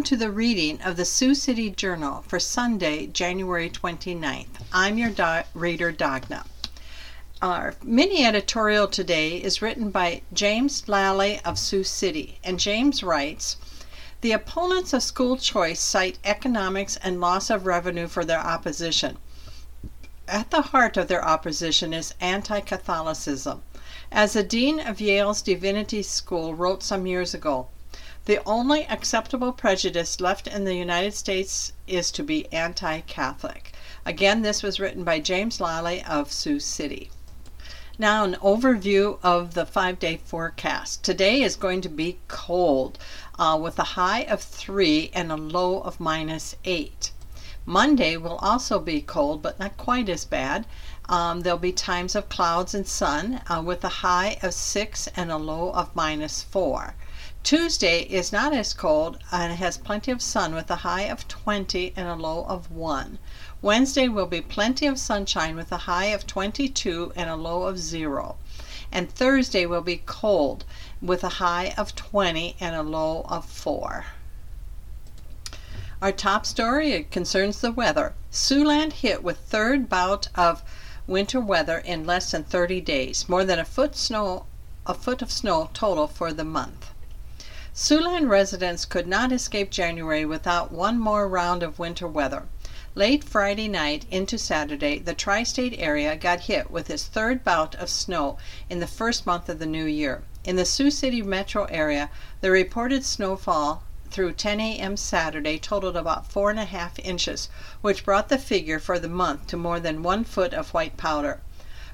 Welcome to the reading of the Sioux City Journal for Sunday, January 29th. I'm your do- reader, Dagna. Our mini editorial today is written by James Lally of Sioux City, and James writes The opponents of school choice cite economics and loss of revenue for their opposition. At the heart of their opposition is anti Catholicism. As the dean of Yale's Divinity School wrote some years ago, the only acceptable prejudice left in the United States is to be anti Catholic. Again, this was written by James Lally of Sioux City. Now, an overview of the five day forecast. Today is going to be cold uh, with a high of 3 and a low of minus 8. Monday will also be cold, but not quite as bad. Um, there'll be times of clouds and sun uh, with a high of 6 and a low of minus 4. Tuesday is not as cold and has plenty of sun with a high of 20 and a low of 1. Wednesday will be plenty of sunshine with a high of 22 and a low of 0. And Thursday will be cold with a high of 20 and a low of 4. Our top story concerns the weather. Siouxland hit with third bout of winter weather in less than 30 days, more than a foot snow a foot of snow total for the month. Siouxland residents could not escape January without one more round of winter weather. Late Friday night into Saturday, the tri state area got hit with its third bout of snow in the first month of the new year. In the Sioux City metro area, the reported snowfall through 10 a.m. Saturday totaled about four and a half inches, which brought the figure for the month to more than one foot of white powder.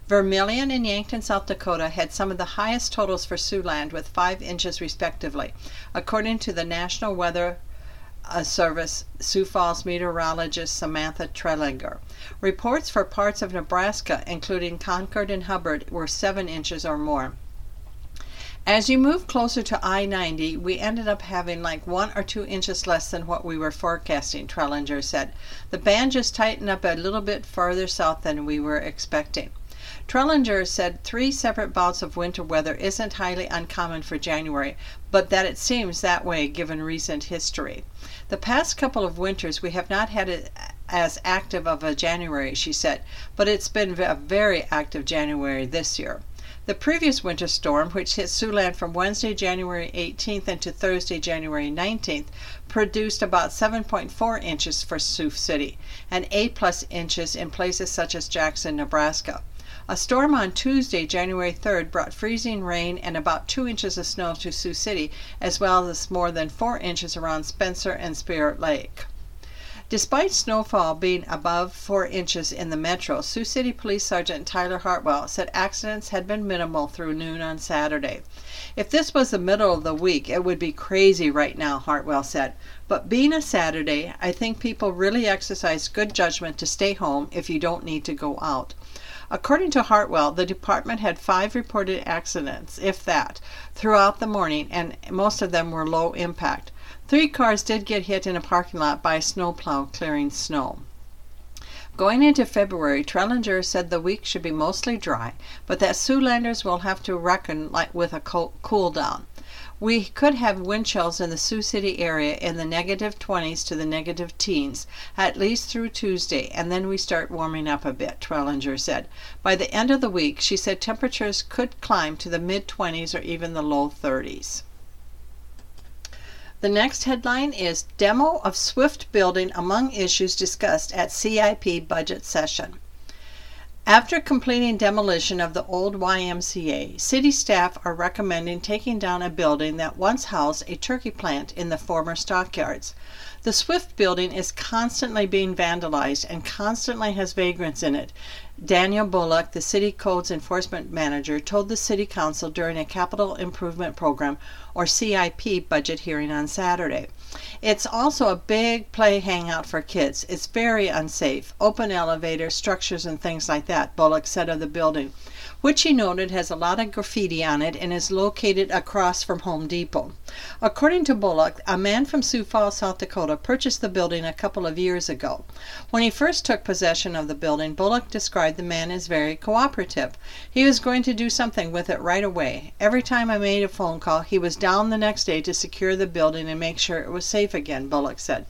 Vermillion and Yankton, South Dakota had some of the highest totals for Siouxland with 5 inches respectively, according to the National Weather uh, Service Sioux Falls meteorologist Samantha Trelinger. Reports for parts of Nebraska, including Concord and Hubbard, were 7 inches or more. As you move closer to I 90, we ended up having like one or two inches less than what we were forecasting, Trelinger said. The band just tightened up a little bit farther south than we were expecting. Trelinger said three separate bouts of winter weather isn't highly uncommon for January, but that it seems that way given recent history. The past couple of winters we have not had as active of a January, she said, but it's been a very active January this year. The previous winter storm, which hit Siouxland from Wednesday, January 18th into Thursday, January 19th, produced about 7.4 inches for Sioux City and 8 plus inches in places such as Jackson, Nebraska. A storm on Tuesday, January 3rd, brought freezing rain and about 2 inches of snow to Sioux City, as well as more than 4 inches around Spencer and Spirit Lake. Despite snowfall being above 4 inches in the metro, Sioux City Police Sergeant Tyler Hartwell said accidents had been minimal through noon on Saturday. If this was the middle of the week, it would be crazy right now, Hartwell said. But being a Saturday, I think people really exercise good judgment to stay home if you don't need to go out. According to Hartwell, the department had five reported accidents, if that, throughout the morning, and most of them were low impact. Three cars did get hit in a parking lot by a snowplow clearing snow. Going into February, Trelinger said the week should be mostly dry, but that Siouxlanders will have to reckon like with a cool down. We could have wind chills in the Sioux City area in the negative 20s to the negative teens, at least through Tuesday, and then we start warming up a bit, Trelinger said. By the end of the week, she said temperatures could climb to the mid 20s or even the low 30s. The next headline is Demo of Swift Building Among Issues Discussed at CIP Budget Session. After completing demolition of the old YMCA, city staff are recommending taking down a building that once housed a turkey plant in the former stockyards. The Swift building is constantly being vandalized and constantly has vagrants in it. Daniel Bullock, the city codes enforcement manager, told the city council during a capital improvement program or CIP budget hearing on Saturday. It's also a big play hangout for kids. It's very unsafe. Open elevators, structures, and things like that, Bullock said of the building. Which he noted has a lot of graffiti on it and is located across from Home Depot. According to Bullock, a man from Sioux Falls, South Dakota, purchased the building a couple of years ago. When he first took possession of the building, Bullock described the man as very cooperative. He was going to do something with it right away. Every time I made a phone call, he was down the next day to secure the building and make sure it was safe again, Bullock said.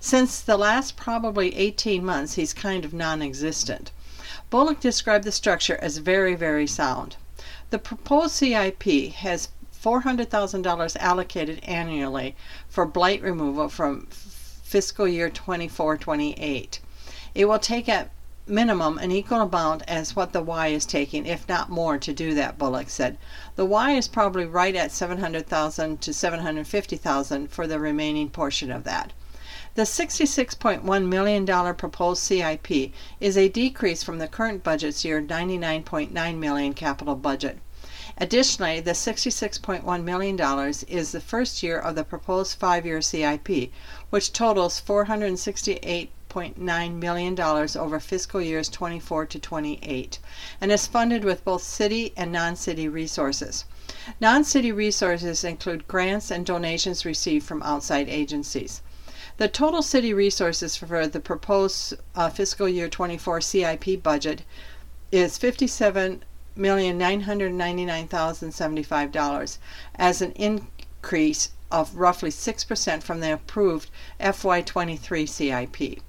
Since the last probably 18 months, he's kind of non existent. Bullock described the structure as very, very sound. The proposed CIP has $400,000 allocated annually for blight removal from fiscal year 24 28. It will take at minimum an equal amount as what the Y is taking, if not more, to do that, Bullock said. The Y is probably right at 700,000 to 750,000 for the remaining portion of that. The $66.1 million proposed CIP is a decrease from the current budget's year 99.9 million capital budget. Additionally, the $66.1 million is the first year of the proposed five year CIP, which totals $468.9 million over fiscal years 24 to 28, and is funded with both city and non city resources. Non city resources include grants and donations received from outside agencies. The total city resources for the proposed uh, fiscal year 24 CIP budget is $57,999,075 as an increase of roughly 6% from the approved FY23 CIP.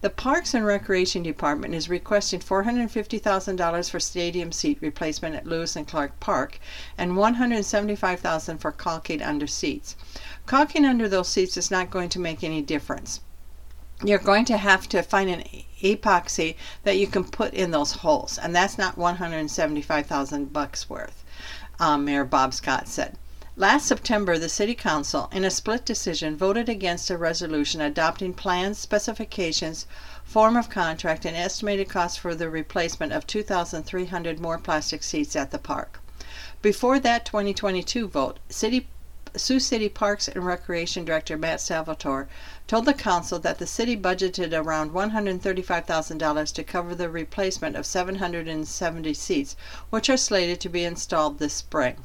The Parks and Recreation Department is requesting $450,000 for stadium seat replacement at Lewis and Clark Park and $175,000 for caulking under seats. Caulking under those seats is not going to make any difference. You're going to have to find an epoxy that you can put in those holes, and that's not 175,000 bucks worth. Um, Mayor Bob Scott said. Last September, the City Council, in a split decision, voted against a resolution adopting plans, specifications, form of contract, and estimated cost for the replacement of 2,300 more plastic seats at the park. Before that 2022 vote, City Sioux City Parks and Recreation Director Matt Salvatore told the council that the city budgeted around $135,000 to cover the replacement of 770 seats, which are slated to be installed this spring.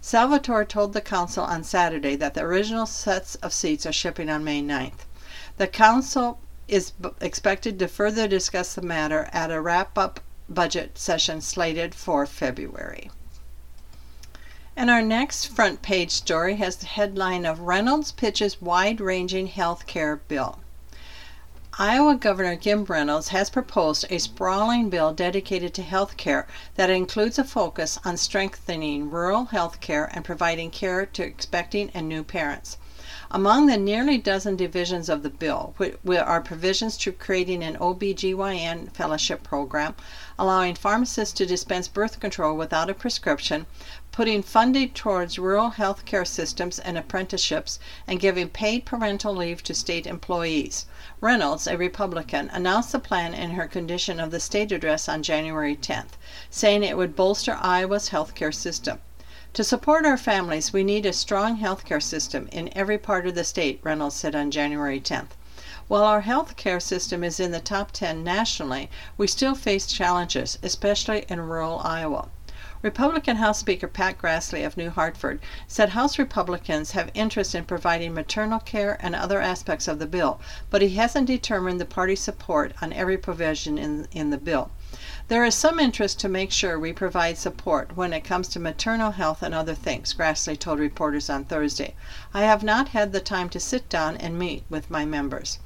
Salvatore told the council on Saturday that the original sets of seats are shipping on May 9th. The council is b- expected to further discuss the matter at a wrap up budget session slated for February. And our next front page story has the headline of Reynolds pitches wide ranging health care bill. Iowa Governor Kim Reynolds has proposed a sprawling bill dedicated to health care that includes a focus on strengthening rural health care and providing care to expecting and new parents. Among the nearly dozen divisions of the bill are provisions to creating an OBGYN fellowship program, allowing pharmacists to dispense birth control without a prescription, putting funding towards rural health care systems and apprenticeships, and giving paid parental leave to state employees. Reynolds, a Republican, announced the plan in her condition of the state address on January 10th, saying it would bolster Iowa's health care system. To support our families, we need a strong health care system in every part of the state, Reynolds said on January 10th. While our health care system is in the top 10 nationally, we still face challenges, especially in rural Iowa. Republican House Speaker Pat Grassley of New Hartford said House Republicans have interest in providing maternal care and other aspects of the bill, but he hasn't determined the party support on every provision in, in the bill. There is some interest to make sure we provide support when it comes to maternal health and other things, Grassley told reporters on Thursday. I have not had the time to sit down and meet with my members.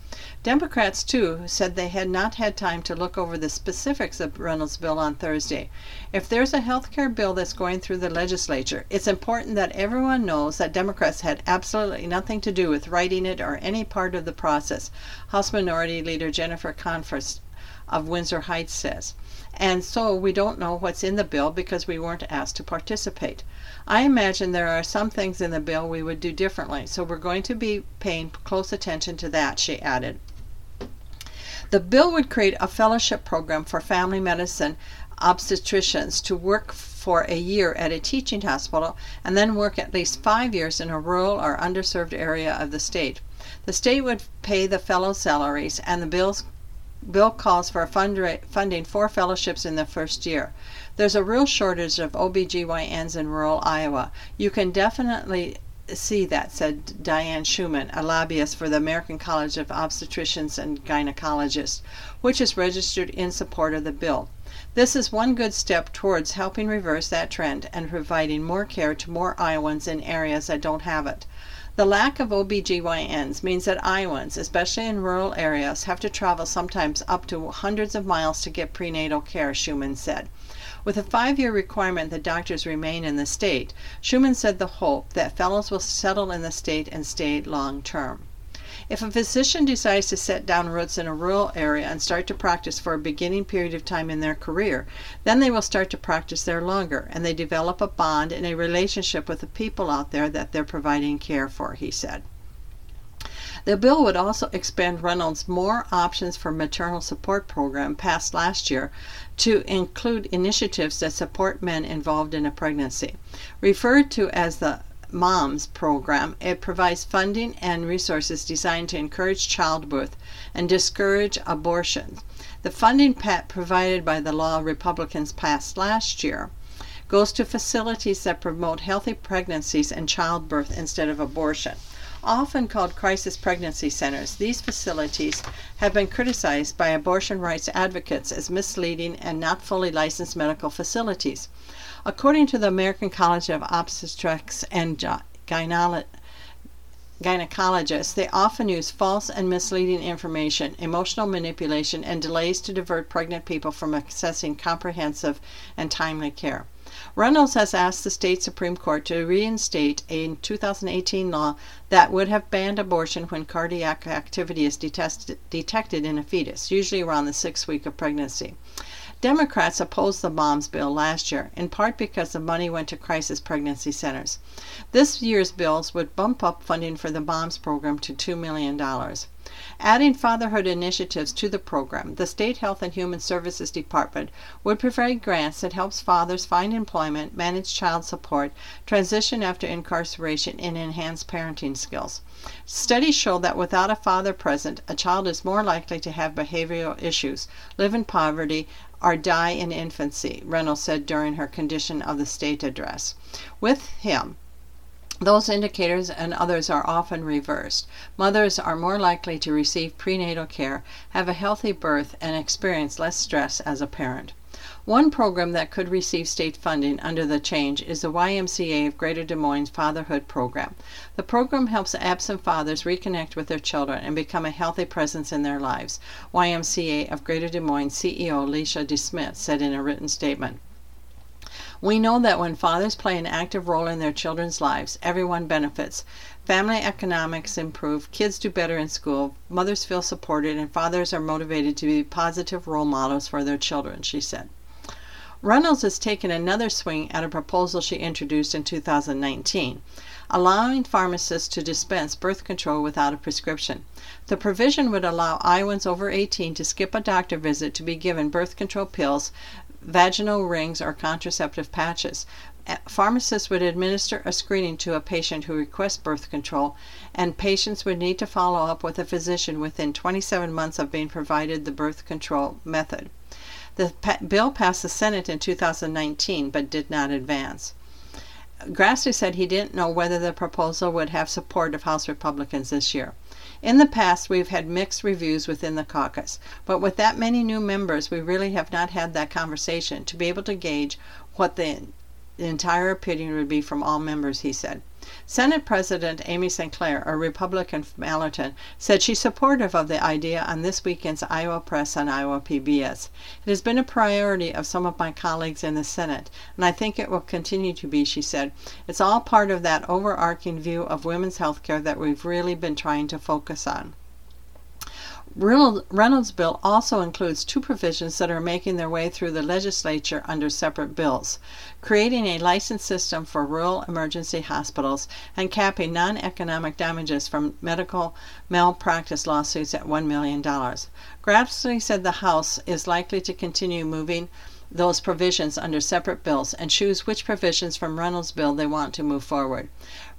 Democrats, too, said they had not had time to look over the specifics of Reynolds' bill on Thursday. If there's a health care bill that's going through the legislature, it's important that everyone knows that Democrats had absolutely nothing to do with writing it or any part of the process, House Minority Leader Jennifer Konfrst of Windsor Heights says and so we don't know what's in the bill because we weren't asked to participate. I imagine there are some things in the bill we would do differently, so we're going to be paying close attention to that, she added. The bill would create a fellowship program for family medicine obstetricians to work for a year at a teaching hospital and then work at least five years in a rural or underserved area of the state. The state would pay the fellow salaries, and the bills bill calls for funding four fellowships in the first year. There's a real shortage of OBGYNs in rural Iowa. You can definitely see that, said Diane Schumann, a lobbyist for the American College of Obstetricians and Gynecologists, which is registered in support of the bill. This is one good step towards helping reverse that trend and providing more care to more Iowans in areas that don't have it. The lack of OBGYNs means that Iowans, especially in rural areas, have to travel sometimes up to hundreds of miles to get prenatal care, Schumann said. With a five year requirement that doctors remain in the state, Schumann said the hope that fellows will settle in the state and stay long term. If a physician decides to set down roots in a rural area and start to practice for a beginning period of time in their career, then they will start to practice there longer and they develop a bond and a relationship with the people out there that they're providing care for, he said. The bill would also expand Reynolds' More Options for Maternal Support program passed last year to include initiatives that support men involved in a pregnancy. Referred to as the MOMS program, it provides funding and resources designed to encourage childbirth and discourage abortion. The funding provided by the law Republicans passed last year goes to facilities that promote healthy pregnancies and childbirth instead of abortion often called crisis pregnancy centers, these facilities have been criticized by abortion rights advocates as misleading and not fully licensed medical facilities. According to the American College of Obstetrics and gynecologists, they often use false and misleading information, emotional manipulation, and delays to divert pregnant people from accessing comprehensive and timely care. Reynolds has asked the state Supreme Court to reinstate a 2018 law that would have banned abortion when cardiac activity is detested, detected in a fetus, usually around the sixth week of pregnancy. Democrats opposed the MOMS bill last year, in part because the money went to crisis pregnancy centers. This year's bills would bump up funding for the MOMS program to $2 million. Adding fatherhood initiatives to the program, the State Health and Human Services Department would provide grants that helps fathers find employment, manage child support, transition after incarceration, and enhance parenting skills. Studies show that without a father present, a child is more likely to have behavioral issues, live in poverty, or die in infancy, Reynolds said during her Condition of the State address. With him, those indicators and others are often reversed. Mothers are more likely to receive prenatal care, have a healthy birth, and experience less stress as a parent. One program that could receive state funding under the change is the YMCA of Greater Des Moines Fatherhood Program. The program helps absent fathers reconnect with their children and become a healthy presence in their lives, YMCA of Greater Des Moines CEO Leisha DeSmith said in a written statement. We know that when fathers play an active role in their children's lives, everyone benefits. Family economics improve, kids do better in school, mothers feel supported, and fathers are motivated to be positive role models for their children, she said. Reynolds has taken another swing at a proposal she introduced in 2019, allowing pharmacists to dispense birth control without a prescription. The provision would allow Iowans over 18 to skip a doctor visit to be given birth control pills vaginal rings, or contraceptive patches. Pharmacists would administer a screening to a patient who requests birth control, and patients would need to follow up with a physician within 27 months of being provided the birth control method. The bill passed the Senate in 2019 but did not advance. Grassley said he didn't know whether the proposal would have support of House Republicans this year. In the past, we've had mixed reviews within the caucus, but with that many new members, we really have not had that conversation to be able to gauge what the entire opinion would be from all members, he said. Senate President Amy Sinclair, a Republican from Allerton, said she's supportive of the idea on this weekend's Iowa Press on Iowa PBS. It has been a priority of some of my colleagues in the Senate, and I think it will continue to be, she said. It's all part of that overarching view of women's health care that we've really been trying to focus on. Reynolds' bill also includes two provisions that are making their way through the legislature under separate bills creating a license system for rural emergency hospitals and capping non economic damages from medical malpractice lawsuits at $1 million. Grassley said the House is likely to continue moving those provisions under separate bills and choose which provisions from Reynolds' bill they want to move forward.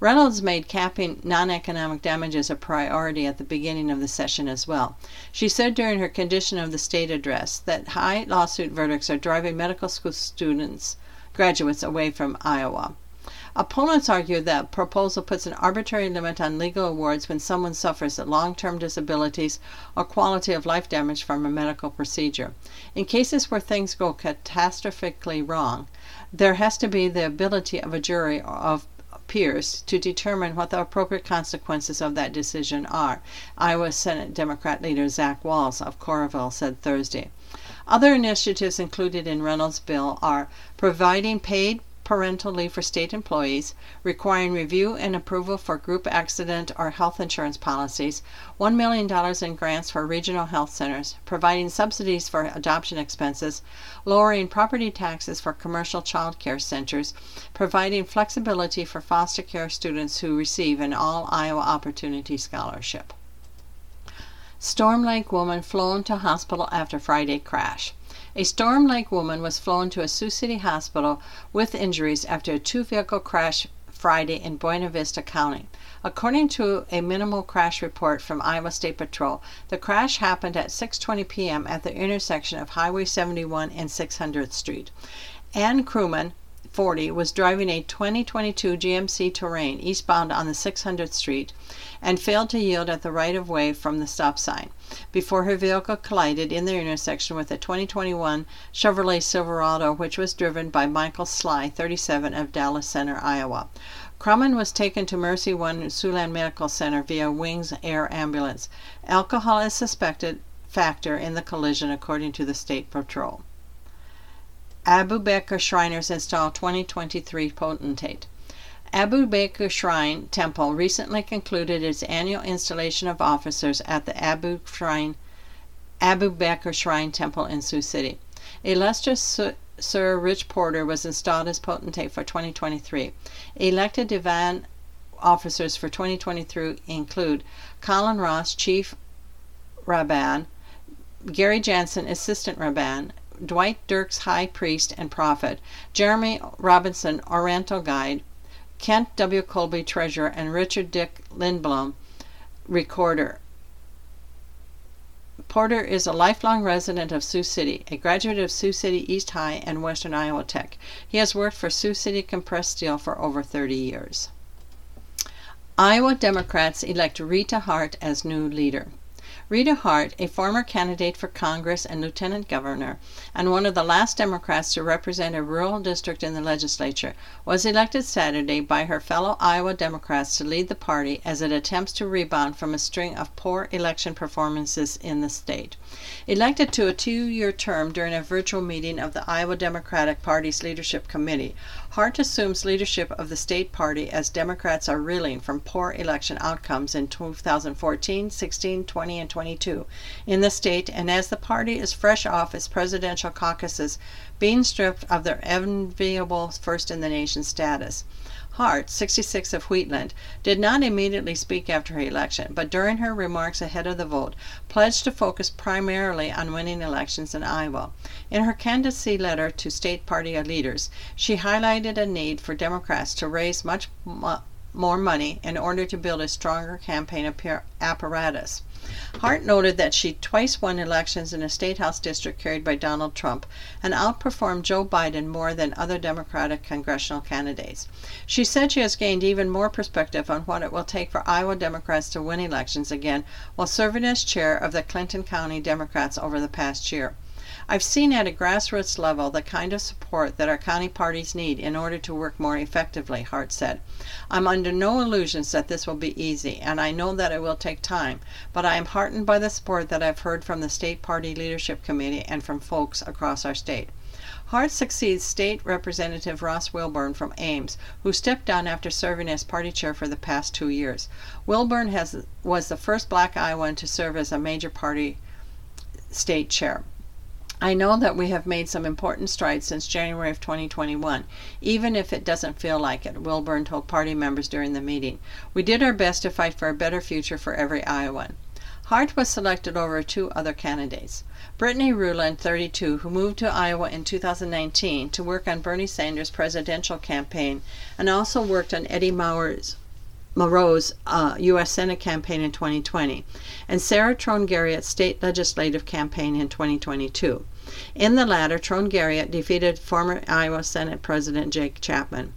Reynolds made capping non economic damages a priority at the beginning of the session as well. She said during her condition of the state address that high lawsuit verdicts are driving medical school students, graduates away from Iowa. Opponents argue that proposal puts an arbitrary limit on legal awards when someone suffers long-term disabilities or quality of life damage from a medical procedure. In cases where things go catastrophically wrong, there has to be the ability of a jury of peers to determine what the appropriate consequences of that decision are, Iowa Senate Democrat leader Zach Wahls of Coralville said Thursday. Other initiatives included in Reynolds' bill are providing paid parental leave for state employees, requiring review and approval for group accident or health insurance policies, $1 million in grants for regional health centers, providing subsidies for adoption expenses, lowering property taxes for commercial child care centers, providing flexibility for foster care students who receive an All Iowa Opportunity Scholarship. Storm Lake woman flown to hospital after Friday crash. A Storm Lake woman was flown to a Sioux City hospital with injuries after a two vehicle crash Friday in Buena Vista County. According to a minimal crash report from Iowa State Patrol, the crash happened at 6:20 p.m. at the intersection of Highway 71 and 600th Street. Ann Crewman, 40 was driving a 2022 GMC Terrain eastbound on the 600th Street and failed to yield at the right of way from the stop sign before her vehicle collided in the intersection with a 2021 Chevrolet Silverado, which was driven by Michael Sly, 37, of Dallas Center, Iowa. Crumman was taken to MercyOne Siouxland Medical Center via Wings Air Ambulance. Alcohol is suspected factor in the collision, according to the State Patrol. Abu Bekr Shriners install 2023 potentate. Abu Bekr Shrine Temple recently concluded its annual installation of officers at the Abu Shrine Abu Bekr Shrine Temple in Sioux City. Illustrious Sir Rich Porter was installed as potentate for 2023. Elected divan officers for 2023 include Colin Ross, Chief Rabban, Gary Jansen, Assistant Rabban, Dwight Dirks, High Priest and Prophet, Jeremy Robinson, Oriental Guide, Kent W. Colby, Treasurer, and Richard Dick Lindblom, Recorder. Porter is a lifelong resident of Sioux City, a graduate of Sioux City East High and Western Iowa Tech. He has worked for Sioux City Compressed Steel for over 30 years. Iowa Democrats elect Rita Hart as new leader. Rita Hart, a former candidate for Congress and lieutenant governor, and one of the last Democrats to represent a rural district in the legislature, was elected Saturday by her fellow Iowa Democrats to lead the party as it attempts to rebound from a string of poor election performances in the state. Elected to a two year term during a virtual meeting of the Iowa Democratic Party's Leadership Committee, Hart assumes leadership of the state party as Democrats are reeling from poor election outcomes in 2014, 16, 20, and 22 in the state, and as the party is fresh off its presidential caucuses being stripped of their enviable first in the nation status. Hart, 66 of Wheatland, did not immediately speak after her election, but during her remarks ahead of the vote, pledged to focus primarily on winning elections in Iowa. In her candidacy letter to state party leaders, she highlighted a need for Democrats to raise much more money in order to build a stronger campaign apparatus. Hart noted that she twice won elections in a state house district carried by Donald Trump and outperformed Joe Biden more than other Democratic congressional candidates. She said she has gained even more perspective on what it will take for Iowa Democrats to win elections again while serving as chair of the Clinton County Democrats over the past year. I've seen at a grassroots level the kind of support that our county parties need in order to work more effectively, Hart said. I'm under no illusions that this will be easy, and I know that it will take time, but I am heartened by the support that I've heard from the State Party Leadership Committee and from folks across our state. Hart succeeds State Representative Ross Wilburn from Ames, who stepped down after serving as party chair for the past two years. Wilburn has, was the first black Iowan to serve as a major party state chair. I know that we have made some important strides since January of 2021, even if it doesn't feel like it, Wilburn told party members during the meeting. We did our best to fight for a better future for every Iowan. Hart was selected over two other candidates. Brittany Ruland, 32, who moved to Iowa in 2019 to work on Bernie Sanders' presidential campaign and also worked on Eddie Mauer's Mauro's uh, U.S. Senate campaign in 2020, and Sarah Trone Garriott's state legislative campaign in 2022. In the latter, Trone Garriott defeated former Iowa Senate President Jake Chapman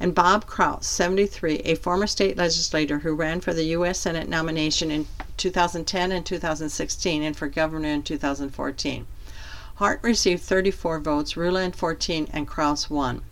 and Bob Krause, 73, a former state legislator who ran for the U.S. Senate nomination in 2010 and 2016 and for governor in 2014. Hart received 34 votes, Ruland 14, and Krause 1.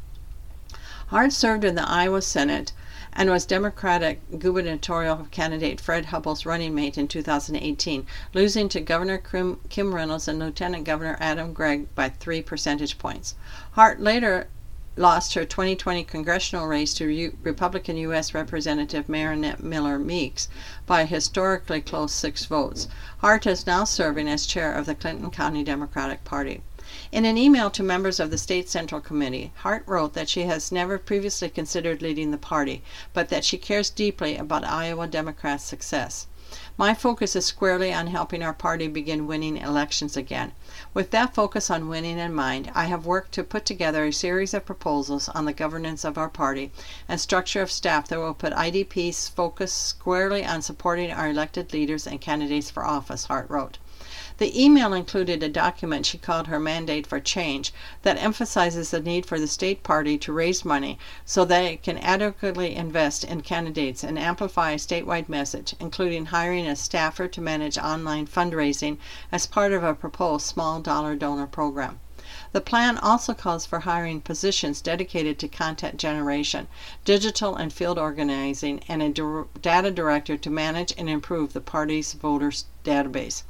Hart served in the Iowa Senate and was Democratic gubernatorial candidate Fred Hubbell's running mate in 2018, losing to Governor Kim Reynolds and Lieutenant Governor Adam Gregg by three percentage points. Hart later lost her 2020 congressional race to U- Republican U.S. Representative Mariannette Miller Meeks by a historically close six votes. Hart is now serving as chair of the Clinton County Democratic Party. In an email to members of the State Central Committee, Hart wrote that she has never previously considered leading the party, but that she cares deeply about Iowa Democrats' success. My focus is squarely on helping our party begin winning elections again. With that focus on winning in mind, I have worked to put together a series of proposals on the governance of our party and structure of staff that will put IDP's focus squarely on supporting our elected leaders and candidates for office, Hart wrote. The email included a document she called her Mandate for Change that emphasizes the need for the state party to raise money so that it can adequately invest in candidates and amplify a statewide message, including hiring a staffer to manage online fundraising as part of a proposed small dollar donor program. The plan also calls for hiring positions dedicated to content generation, digital and field organizing, and a data director to manage and improve the party's voters database.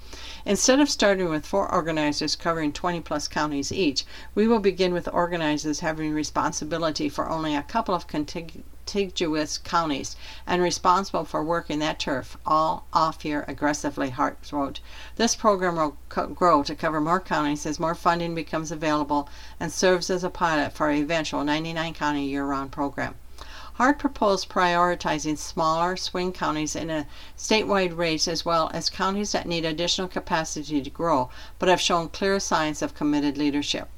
Instead of starting with four organizers covering 20 plus counties each, we will begin with organizers having responsibility for only a couple of contig- contiguous counties and responsible for working that turf all off year aggressively, Hart wrote. This program will co- grow to cover more counties as more funding becomes available and serves as a pilot for a eventual 99 county year round program. Hart proposed prioritizing smaller swing counties in a statewide race as well as counties that need additional capacity to grow but have shown clear signs of committed leadership.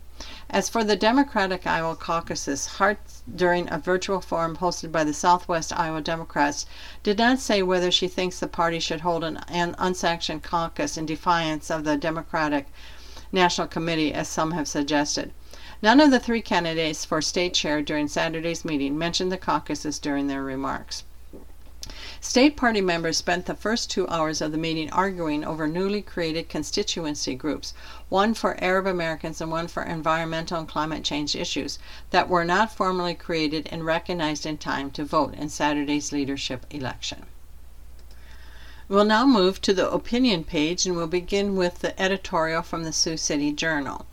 As for the Democratic Iowa caucuses, Hart, during a virtual forum hosted by the Southwest Iowa Democrats, did not say whether she thinks the party should hold an, an unsanctioned caucus in defiance of the Democratic National Committee, as some have suggested. None of the three candidates for state chair during Saturday's meeting mentioned the caucuses during their remarks. State party members spent the first two hours of the meeting arguing over newly created constituency groups, one for Arab Americans and one for environmental and climate change issues, that were not formally created and recognized in time to vote in Saturday's leadership election. We'll now move to the opinion page and we'll begin with the editorial from the Sioux City Journal.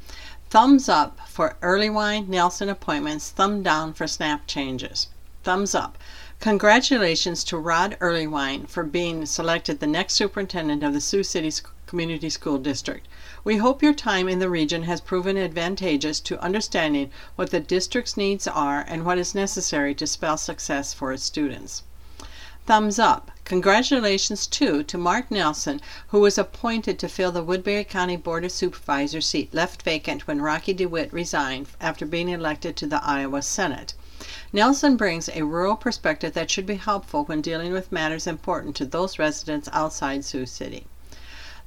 Thumbs up for early Earlywine Nelson appointments, thumb down for snap changes. Thumbs up. Congratulations to Rod Earlywine for being selected the next superintendent of the Sioux City Community School District. We hope your time in the region has proven advantageous to understanding what the district's needs are and what is necessary to spell success for its students. Thumbs up. Congratulations, too, to Mark Nelson, who was appointed to fill the Woodbury County Board of Supervisors seat left vacant when Rocky DeWitt resigned after being elected to the Iowa Senate. Nelson brings a rural perspective that should be helpful when dealing with matters important to those residents outside Sioux City.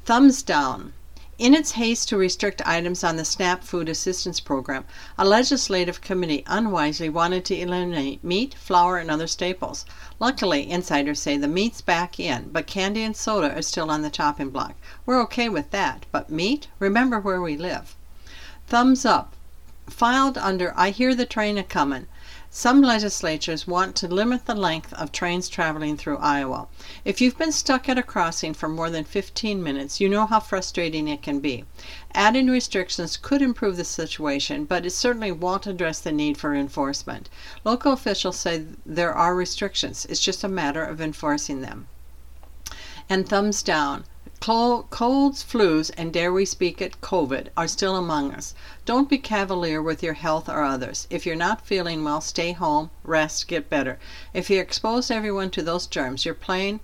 Thumbs down. In its haste to restrict items on the SNAP food assistance program, a legislative committee unwisely wanted to eliminate meat, flour, and other staples. Luckily, insiders say the meat's back in, but candy and soda are still on the chopping block. We're okay with that, but meat? Remember where we live. Thumbs up. Filed under I Hear the Train a Comin'. Some legislatures want to limit the length of trains traveling through Iowa. If you've been stuck at a crossing for more than 15 minutes, you know how frustrating it can be. Adding restrictions could improve the situation, but it certainly won't address the need for enforcement. Local officials say there are restrictions, it's just a matter of enforcing them. And thumbs down. Colds, flus, and dare we speak it, COVID, are still among us. Don't be cavalier with your health or others. If you're not feeling well, stay home, rest, get better. If you expose everyone to those germs, you're playing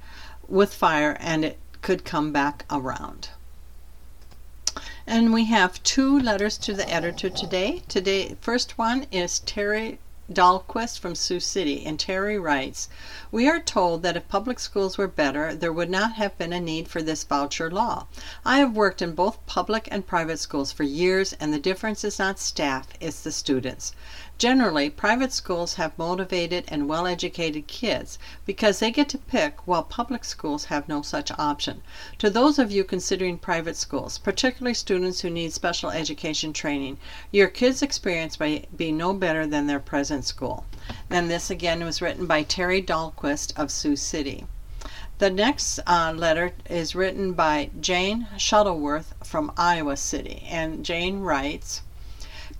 with fire and it could come back around. And we have two letters to the editor today. Today, first one is Terry Dahlquist from Sioux City, and Terry writes We are told that if public schools were better, there would not have been a need for this voucher law. I have worked in both public and private schools for years, and the difference is not staff, it's the students. Generally, private schools have motivated and well educated kids because they get to pick, while public schools have no such option. To those of you considering private schools, particularly students who need special education training, your kids' experience may be no better than their present school. And this again was written by Terry Dahlquist of Sioux City. The next uh, letter is written by Jane Shuttleworth from Iowa City, and Jane writes,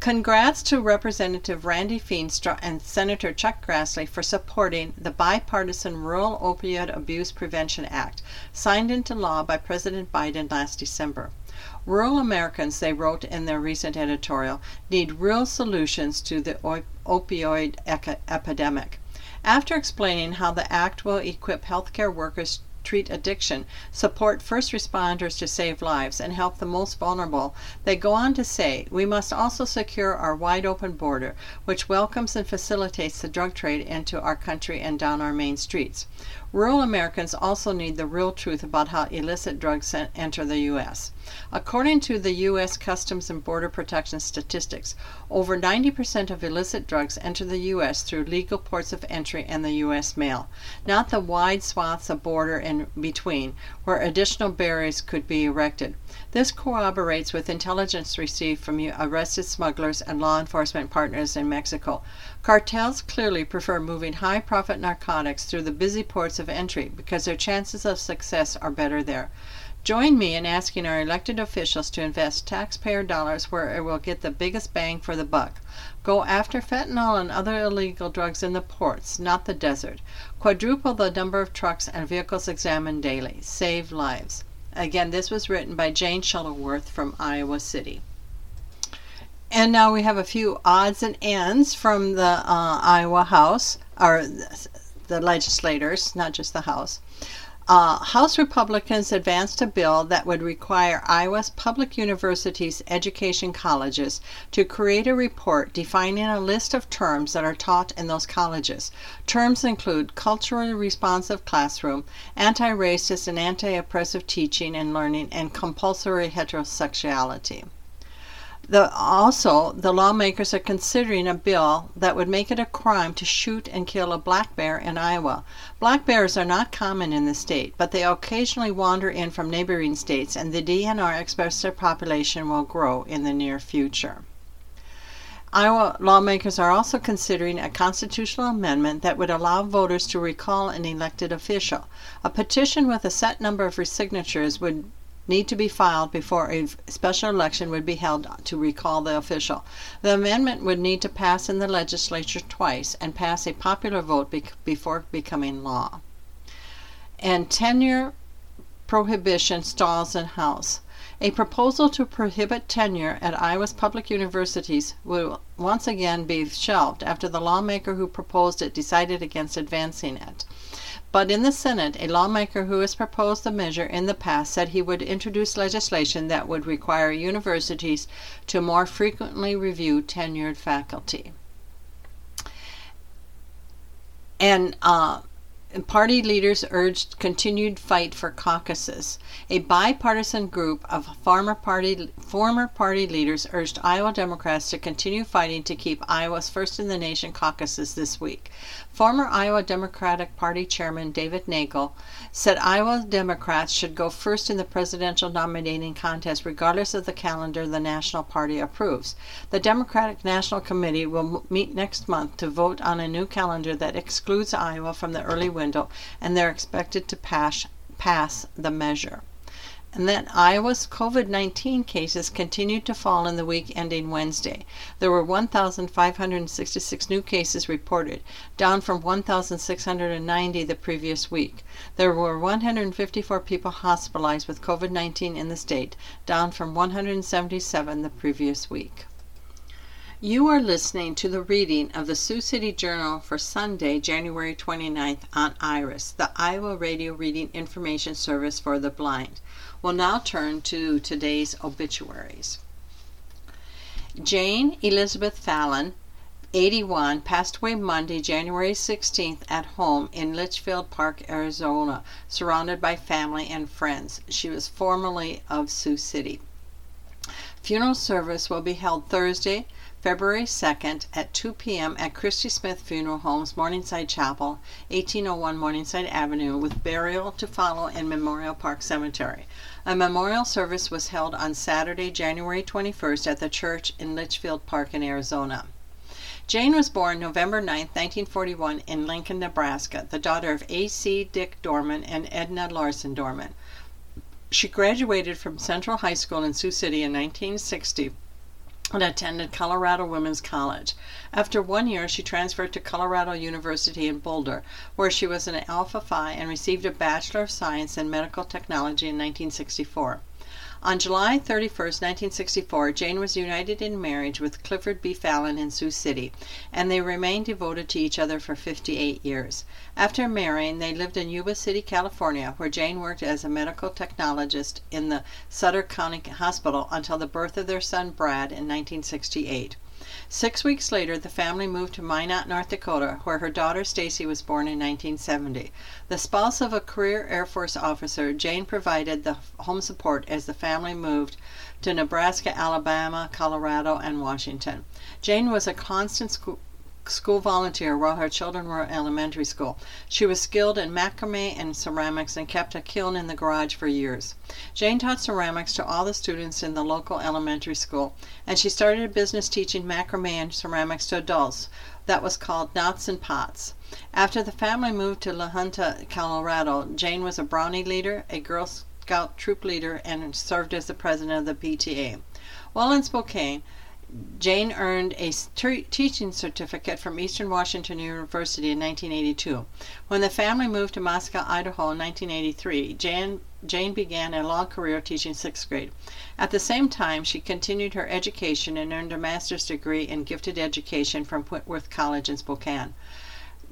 Congrats to Representative Randy Feenstra and Senator Chuck Grassley for supporting the bipartisan Rural Opioid Abuse Prevention Act, signed into law by President Biden last December. Rural Americans, they wrote in their recent editorial, need real solutions to the opioid epidemic. After explaining how the act will equip healthcare workers treat addiction, support first responders to save lives, and help the most vulnerable, they go on to say we must also secure our wide open border, which welcomes and facilitates the drug trade into our country and down our main streets. Rural Americans also need the real truth about how illicit drugs enter the U.S. According to the U.S. Customs and Border Protection statistics, over 90% of illicit drugs enter the U.S. through legal ports of entry and the U.S. mail, not the wide swaths of border in between, where additional barriers could be erected. This corroborates with intelligence received from arrested smugglers and law enforcement partners in Mexico. Cartels clearly prefer moving high profit narcotics through the busy ports of entry because their chances of success are better there. Join me in asking our elected officials to invest taxpayer dollars where it will get the biggest bang for the buck. Go after fentanyl and other illegal drugs in the ports, not the desert. Quadruple the number of trucks and vehicles examined daily. Save lives. Again, this was written by Jane Shuttleworth from Iowa City. And now we have a few odds and ends from the uh, Iowa House, or the legislators, not just the House. Uh, House Republicans advanced a bill that would require Iowa's public universities' education colleges to create a report defining a list of terms that are taught in those colleges. Terms include culturally responsive classroom, anti racist and anti oppressive teaching and learning, and compulsory heterosexuality. The, also, the lawmakers are considering a bill that would make it a crime to shoot and kill a black bear in Iowa. Black bears are not common in the state, but they occasionally wander in from neighboring states, and the DNR expects their population will grow in the near future. Iowa lawmakers are also considering a constitutional amendment that would allow voters to recall an elected official. A petition with a set number of signatures would need to be filed before a special election would be held to recall the official. The amendment would need to pass in the legislature twice and pass a popular vote be- before becoming law. And tenure prohibition stalls in House. A proposal to prohibit tenure at Iowa's public universities will once again be shelved after the lawmaker who proposed it decided against advancing it. But in the Senate, a lawmaker who has proposed the measure in the past said he would introduce legislation that would require universities to more frequently review tenured faculty. And uh, Party leaders urged continued fight for caucuses. A bipartisan group of former party, former party leaders urged Iowa Democrats to continue fighting to keep Iowa's first in the nation caucuses this week. Former Iowa Democratic Party Chairman David Nagel said Iowa Democrats should go first in the presidential nominating contest regardless of the calendar the National Party approves. The Democratic National Committee will meet next month to vote on a new calendar that excludes Iowa from the early window, and they're expected to pass, pass the measure. And that Iowa's COVID 19 cases continued to fall in the week ending Wednesday. There were 1,566 new cases reported, down from 1,690 the previous week. There were 154 people hospitalized with COVID 19 in the state, down from 177 the previous week. You are listening to the reading of the Sioux City Journal for Sunday, January 29th on IRIS, the Iowa Radio Reading Information Service for the Blind. We'll now turn to today's obituaries. Jane Elizabeth Fallon, 81, passed away Monday, January 16th at home in Litchfield Park, Arizona, surrounded by family and friends. She was formerly of Sioux City. Funeral service will be held Thursday, February 2nd at 2 p.m. at Christy Smith Funeral Homes, Morningside Chapel, 1801 Morningside Avenue, with burial to follow in Memorial Park Cemetery. A memorial service was held on Saturday, January 21st at the church in Litchfield Park in Arizona. Jane was born November 9, 1941, in Lincoln, Nebraska, the daughter of A.C. Dick Dorman and Edna Larson Dorman. She graduated from Central High School in Sioux City in 1960 and attended Colorado Women's College. After one year, she transferred to Colorado University in Boulder, where she was an Alpha Phi and received a Bachelor of Science in Medical Technology in 1964. On July 31, 1964, Jane was united in marriage with Clifford B. Fallon in Sioux City, and they remained devoted to each other for 58 years. After marrying, they lived in Yuba City, California, where Jane worked as a medical technologist in the Sutter County Hospital until the birth of their son Brad in 1968. Six weeks later, the family moved to Minot, North Dakota, where her daughter Stacy was born in 1970. The spouse of a career Air Force officer, Jane provided the home support as the family moved to Nebraska, Alabama, Colorado, and Washington. Jane was a constant school school volunteer while her children were at elementary school. She was skilled in macrame and ceramics and kept a kiln in the garage for years. Jane taught ceramics to all the students in the local elementary school, and she started a business teaching macrame and ceramics to adults that was called Knots and Pots. After the family moved to La Junta, Colorado, Jane was a Brownie leader, a Girl Scout troop leader, and served as the president of the PTA. While in Spokane, Jane earned a teaching certificate from Eastern Washington University in 1982. When the family moved to Moscow, Idaho in 1983, Jane, Jane began a long career teaching sixth grade. At the same time, she continued her education and earned a master's degree in gifted education from Whitworth College in Spokane.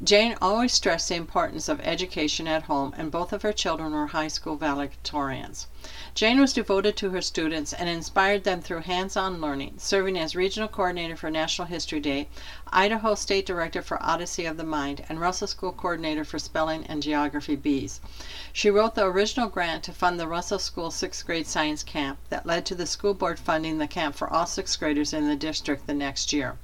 Jane always stressed the importance of education at home, and both of her children were high school valedictorians. Jane was devoted to her students and inspired them through hands on learning, serving as regional coordinator for National History Day, Idaho State Director for Odyssey of the Mind, and Russell School Coordinator for Spelling and Geography Bees. She wrote the original grant to fund the Russell School sixth grade science camp that led to the school board funding the camp for all sixth graders in the district the next year.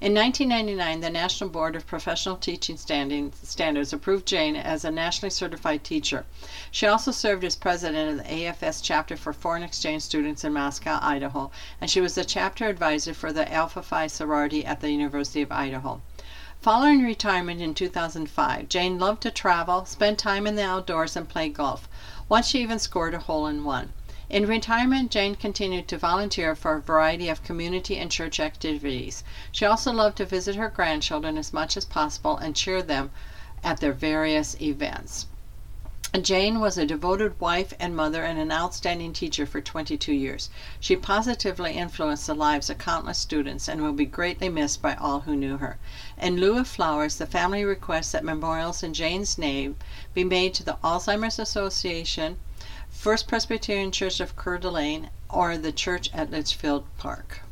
In 1999, the National Board of Professional Teaching Standards approved Jane as a nationally certified teacher. She also served as president of the AFS chapter for foreign exchange students in Moscow, Idaho, and she was the chapter advisor for the Alpha Phi sorority at the University of Idaho. Following retirement in 2005, Jane loved to travel, spend time in the outdoors, and play golf. Once she even scored a hole in one. In retirement, Jane continued to volunteer for a variety of community and church activities. She also loved to visit her grandchildren as much as possible and cheer them at their various events. Jane was a devoted wife and mother and an outstanding teacher for 22 years. She positively influenced the lives of countless students and will be greatly missed by all who knew her. In lieu of flowers, the family requests that memorials in Jane's name be made to the Alzheimer's Association, First Presbyterian Church of Coeur d'Alene, or the church at Litchfield Park.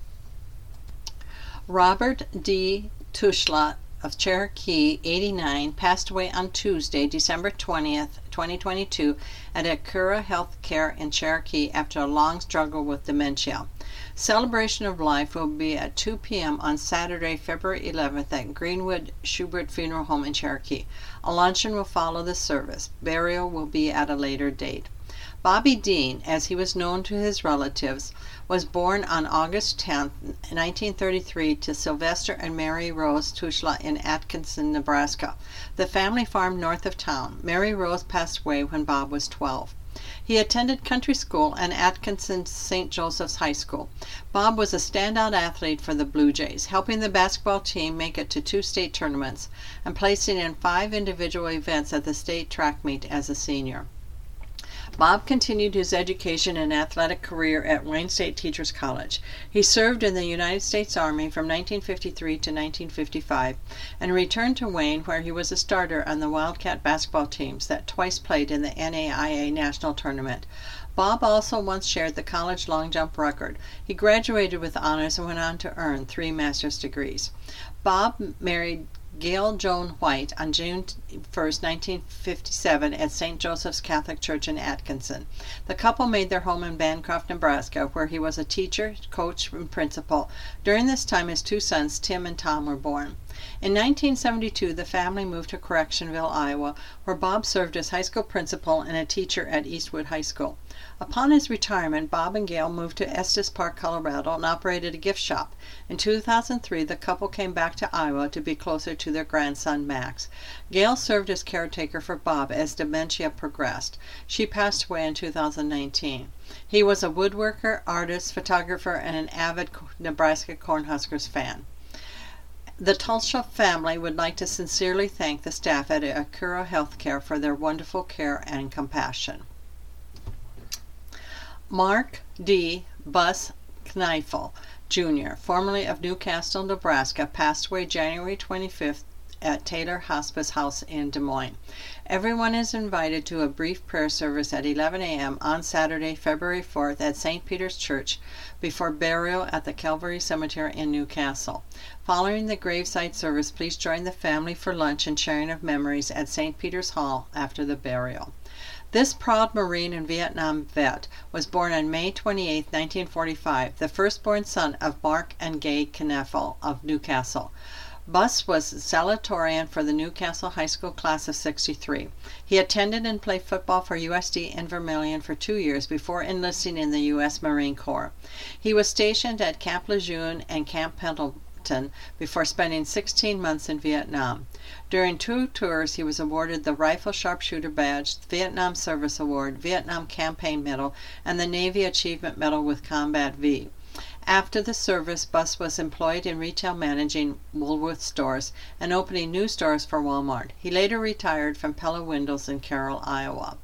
Robert D. Tushla of Cherokee, 89, passed away on Tuesday, December 20th, 2022, at Accura Health Care in Cherokee after a long struggle with dementia. Celebration of Life will be at 2 p.m. on Saturday, February 11th at Greenwood Schubert Funeral Home in Cherokee. A luncheon will follow the service. Burial will be at a later date. Bobby Dean, as he was known to his relatives, was born on August 10, 1933, to Sylvester and Mary Rose Tushla in Atkinson, Nebraska, the family farm north of town. Mary Rose passed away when Bob was 12. He attended country school and Atkinson St. Joseph's High School. Bob was a standout athlete for the Blue Jays, helping the basketball team make it to two state tournaments and placing in five individual events at the state track meet as a senior. Bob continued his education and athletic career at Wayne State Teachers College. He served in the United States Army from 1953 to 1955 and returned to Wayne where he was a starter on the Wildcat basketball teams that twice played in the NAIA National Tournament. Bob also once shared the college long jump record. He graduated with honors and went on to earn three master's degrees. Bob married Gail Joan White on June 1, 1957, at St. Joseph's Catholic Church in Atkinson. The couple made their home in Bancroft, Nebraska, where he was a teacher, coach, and principal. During this time, his two sons, Tim and Tom, were born. In 1972, the family moved to Correctionville, Iowa, where Bob served as high school principal and a teacher at Eastwood High School. Upon his retirement, Bob and Gail moved to Estes Park, Colorado, and operated a gift shop. In 2003, the couple came back to Iowa to be closer to their grandson, Max. Gail served as caretaker for Bob as dementia progressed. She passed away in 2019. He was a woodworker, artist, photographer, and an avid Nebraska Cornhuskers fan. The Tushla family would like to sincerely thank the staff at Accura Healthcare for their wonderful care and compassion. Mark D. Bus Kneifel, Jr., formerly of New Castle, Nebraska, passed away January 25th at Taylor Hospice House in Des Moines. Everyone is invited to a brief prayer service at 11 a.m. on Saturday, February 4th at St. Peter's Church before burial at the Calvary Cemetery in New Castle. Following the graveside service, please join the family for lunch and sharing of memories at St. Peter's Hall after the burial. This proud Marine and Vietnam vet was born on May 28, 1945, the firstborn son of Mark and Gay Kneffel of New Castle. Bus was salutatorian for the Newcastle High School class of 63. He attended and played football for USD and Vermillion for two years before enlisting in the U.S. Marine Corps. He was stationed at Camp Lejeune and Camp Pendleton before spending 16 months in Vietnam. During two tours, he was awarded the Rifle Sharpshooter Badge, Vietnam Service Award, Vietnam Campaign Medal, and the Navy Achievement Medal with Combat V. After the service, Bus was employed in retail managing Woolworth stores and opening new stores for Walmart. He later retired from Pella Windows in Carroll, Iowa.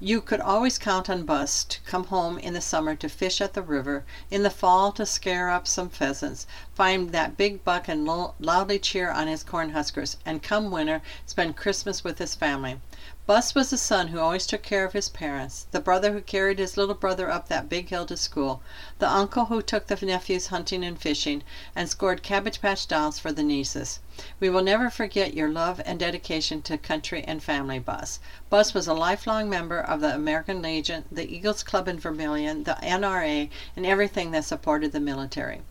You could always count on Bus to come home in the summer to fish at the river, in the fall to scare up some pheasants, find that big buck and lo- loudly cheer on his corn huskers, and come winter, spend Christmas with his family. Bus was the son who always took care of his parents, the brother who carried his little brother up that big hill to school, the uncle who took the nephews hunting and fishing, and scored Cabbage Patch dolls for the nieces. We will never forget your love and dedication to country and family, Bus. Bus was a lifelong member of the American Legion, the Eagles Club in Vermillion, the NRA, and everything that supported the military.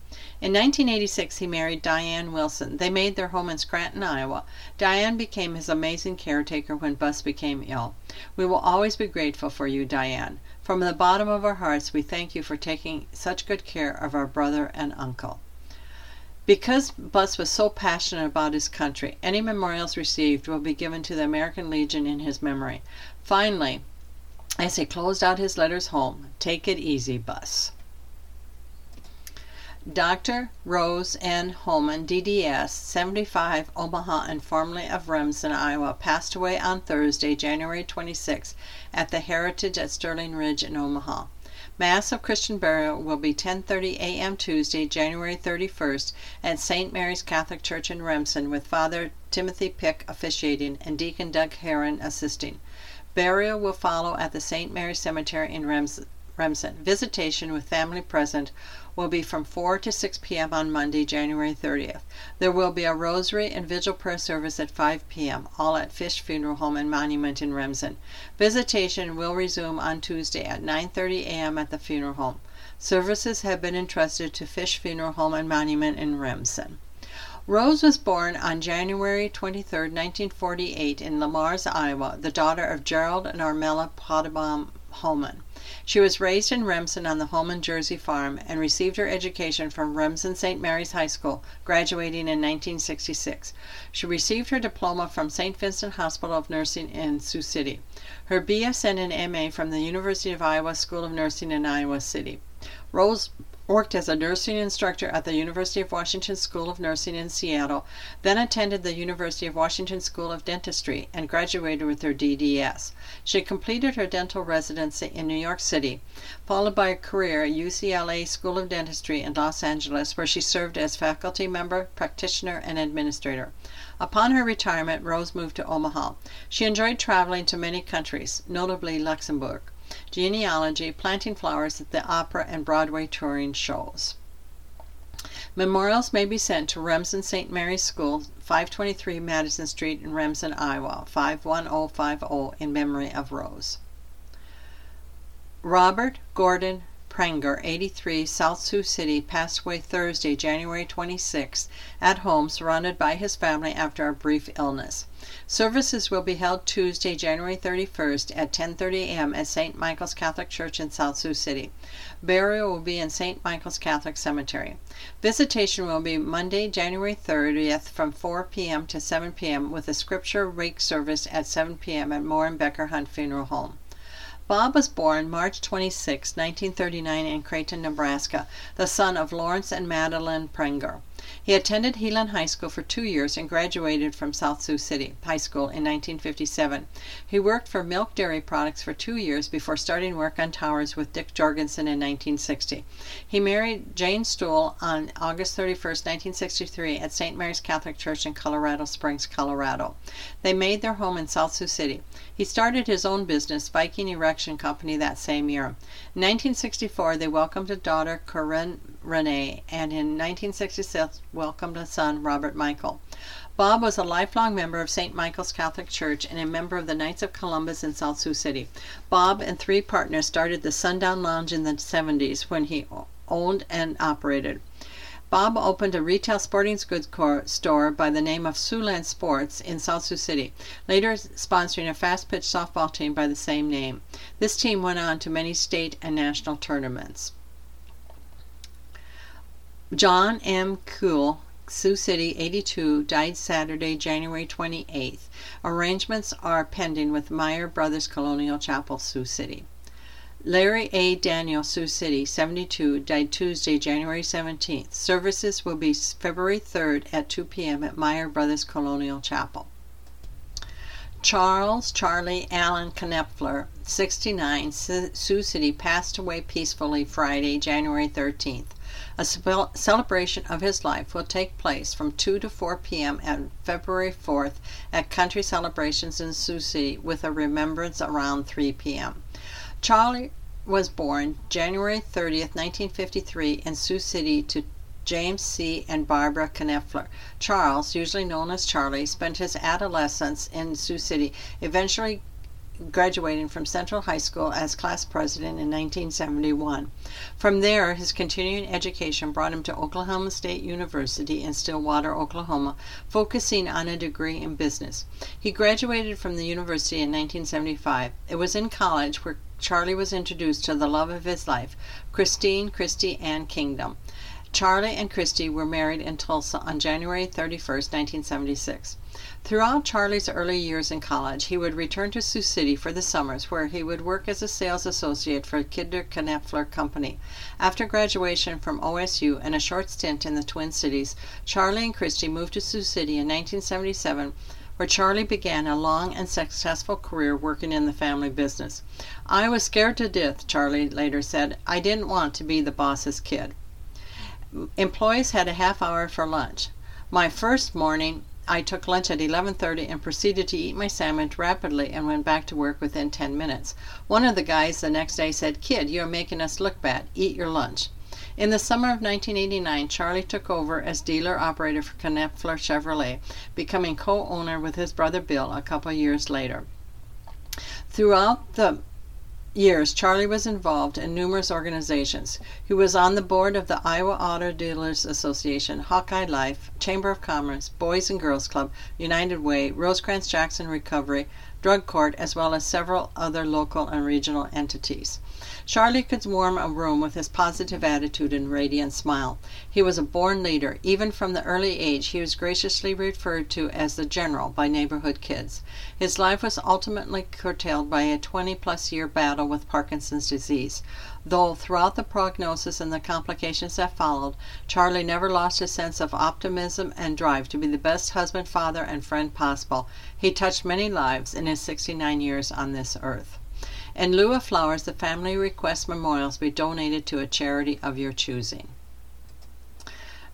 In 1986, he married Diane Wilson. They made their home in Scranton, Iowa. Diane became his amazing caretaker when Bus became ill. We will always be grateful for you, Diane. From the bottom of our hearts, we thank you for taking such good care of our brother and uncle. Because Bus was so passionate about his country, any memorials received will be given to the American Legion in his memory. Finally, as he closed out his letters home, take it easy, Bus. Dr. Rose N. Holman, DDS, 75, Omaha, and formerly of Remsen, Iowa, passed away on Thursday, January 26, at the Heritage at Sterling Ridge in Omaha. Mass of Christian burial will be 10:30 a.m. Tuesday, January 31st, at St. Mary's Catholic Church in Remsen, with Father Timothy Pick officiating and Deacon Doug Heron assisting. Burial will follow at the St. Mary's Cemetery in Remsen. Visitation with family present will be from 4 to 6 p.m. on Monday, January 30th. There will be a rosary and vigil prayer service at 5 p.m., all at Fish Funeral Home and Monument in Remsen. Visitation will resume on Tuesday at 9:30 a.m. at the funeral home. Services have been entrusted to Fish Funeral Home and Monument in Remsen. Rose was born on January 23, 1948, in Le Mars, Iowa, the daughter of Gerald and Armella Pottebaum Holman. She was raised in Remsen on the Holman Jersey farm and received her education from Remsen St. Mary's High School, graduating in 1966. She received her diploma from St. Vincent Hospital of Nursing in Sioux City, her BSN and MA from the University of Iowa School of Nursing in Iowa City. Rose worked as a nursing instructor at the University of Washington School of Nursing in Seattle, then attended the University of Washington School of Dentistry and graduated with her DDS. She completed her dental residency in New York City, followed by a career at UCLA School of Dentistry in Los Angeles, where she served as faculty member, practitioner, and administrator. Upon her retirement, Rose moved to Omaha. She enjoyed traveling to many countries, notably Luxembourg genealogy, planting flowers at the opera and Broadway touring shows. Memorials may be sent to Remsen St. Mary's School, 523 Madison Street in Remsen, Iowa, 51050 in memory of Rose. Robert Gordon Prenger, 83, South Sioux City, passed away Thursday, January 26, at home, surrounded by his family after a brief illness. Services will be held Tuesday, January 31st at 10:30 a.m. at St. Michael's Catholic Church in South Sioux City. Burial will be in St. Michael's Catholic Cemetery. Visitation will be Monday, January 30th from 4 p.m. to 7 p.m. with a scripture wake service at 7 p.m. at Moore and Becker Hunt Funeral Home. Bob was born March 26, 1939, in Creighton, Nebraska, the son of Lawrence and Madeline Prenger. He attended Heelan High School for two years and graduated from South Sioux City High School in 1957. He worked for Milk Dairy Products for two years before starting work on towers with Dick Jorgensen in 1960. He married Jane Stuhl on August 31, 1963, at St. Mary's Catholic Church in Colorado Springs, Colorado. They made their home in South Sioux City. He started his own business, Viking Erection Company, that same year. In 1964, they welcomed a daughter, Corinne Renee, and in 1966 welcomed a son, Robert Michael. Bob was a lifelong member of St. Michael's Catholic Church and a member of the Knights of Columbus in South Sioux City. Bob and three partners started the Sundown Lounge in the 70s when he owned and operated. Bob opened a retail sporting goods store by the name of Siouxland Sports in South Sioux City, later sponsoring a fast pitch softball team by the same name. This team went on to many state and national tournaments. John M. Kuhl, Sioux City, 82, died Saturday, January 28th. Arrangements are pending with Meyer Brothers Colonial Chapel, Sioux City. Larry A. Daniel, Sioux City, 72, died Tuesday, January 17th. Services will be February 3rd at 2 p.m. at Meyer Brothers Colonial Chapel. Charles Charlie Allen Knoepfler, 69, Sioux City, passed away peacefully Friday, January 13th. A celebration of his life will take place from 2 to 4 p.m. on February 4th at Country Celebrations in Sioux City with a remembrance around 3 p.m. Charlie was born January 30th, 1953, in Sioux City to James C. and Barbara Knoepfler. Charles, usually known as Charlie, spent his adolescence in Sioux City, eventually graduating from Central High School as class president in 1971. From there, his continuing education brought him to Oklahoma State University in Stillwater, Oklahoma, focusing on a degree in business. He graduated from the university in 1975. It was in college where Charlie was introduced to the love of his life, Christine Christie Ann Kingdom. Charlie and Christie were married in Tulsa on January 31, 1976. Throughout Charlie's early years in college, he would return to Sioux City for the summers, where he would work as a sales associate for Kidder Knoepfler Company. After graduation from OSU and a short stint in the Twin Cities, Charlie and Christy moved to Sioux City in 1977 where Charlie began a long and successful career working in the family business. I was scared to death, Charlie later said. I didn't want to be the boss's kid. Employees had a half hour for lunch. My first morning, I took lunch at 11:30 and proceeded to eat my sandwich rapidly and went back to work within 10 minutes. One of the guys the next day said, "Kid, you're making us look bad. Eat your lunch." In the summer of 1989, Charlie took over as dealer operator for Knoepfler Chevrolet, becoming co owner with his brother Bill a couple years later. Throughout the years, Charlie was involved in numerous organizations. He was on the board of the Iowa Auto Dealers Association, Hawkeye Life, Chamber of Commerce, Boys and Girls Club, United Way, Rosecrance Jackson Recovery, Drug Court, as well as several other local and regional entities. Charlie could warm a room with his positive attitude and radiant smile. He was a born leader. Even from the early age, he was graciously referred to as the General by neighborhood kids. His life was ultimately curtailed by a 20 plus year battle with Parkinson's disease. Though throughout the prognosis and the complications that followed, Charlie never lost his sense of optimism and drive to be the best husband, father, and friend possible, he touched many lives in his 69 years on this earth. In lieu of flowers, the family requests memorials be donated to a charity of your choosing.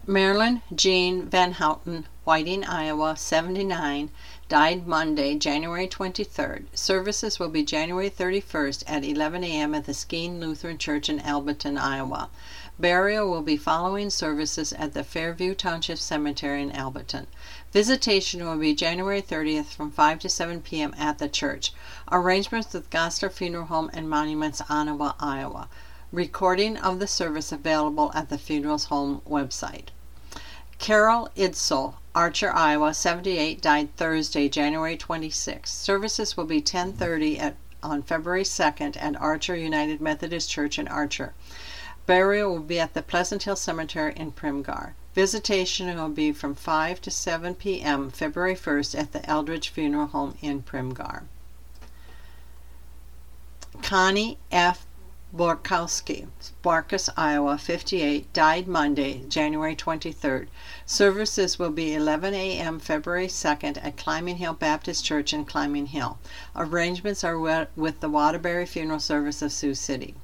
Marilyn Jean Van Houten, Whiting, Iowa, 79, died Monday, January 23rd. Services will be January 31st at 11 a.m. at the Skene Lutheran Church in Alberton, Iowa. Burial will be following services at the Fairview Township Cemetery in Alberton. Visitation will be January 30th from 5 to 7 p.m. at the church. Arrangements with Goslar Funeral Home and Monuments, Onawa, Iowa. Recording of the service available at the funeral's home website. Carol Idsel, Archer, Iowa, 78, died Thursday, January 26. Services will be 10:30 at on February 2nd at Archer United Methodist Church in Archer. Burial will be at the Pleasant Hill Cemetery in Primghar. Visitation will be from 5 to 7 p.m. February 1st at the Eldridge Funeral Home in Primghar. Connie F. Borkowski, Sparkus, Iowa, 58, died Monday, January 23rd. Services will be 11 a.m. February 2nd at Climbing Hill Baptist Church in Climbing Hill. Arrangements are with the Waterbury Funeral Service of Sioux City.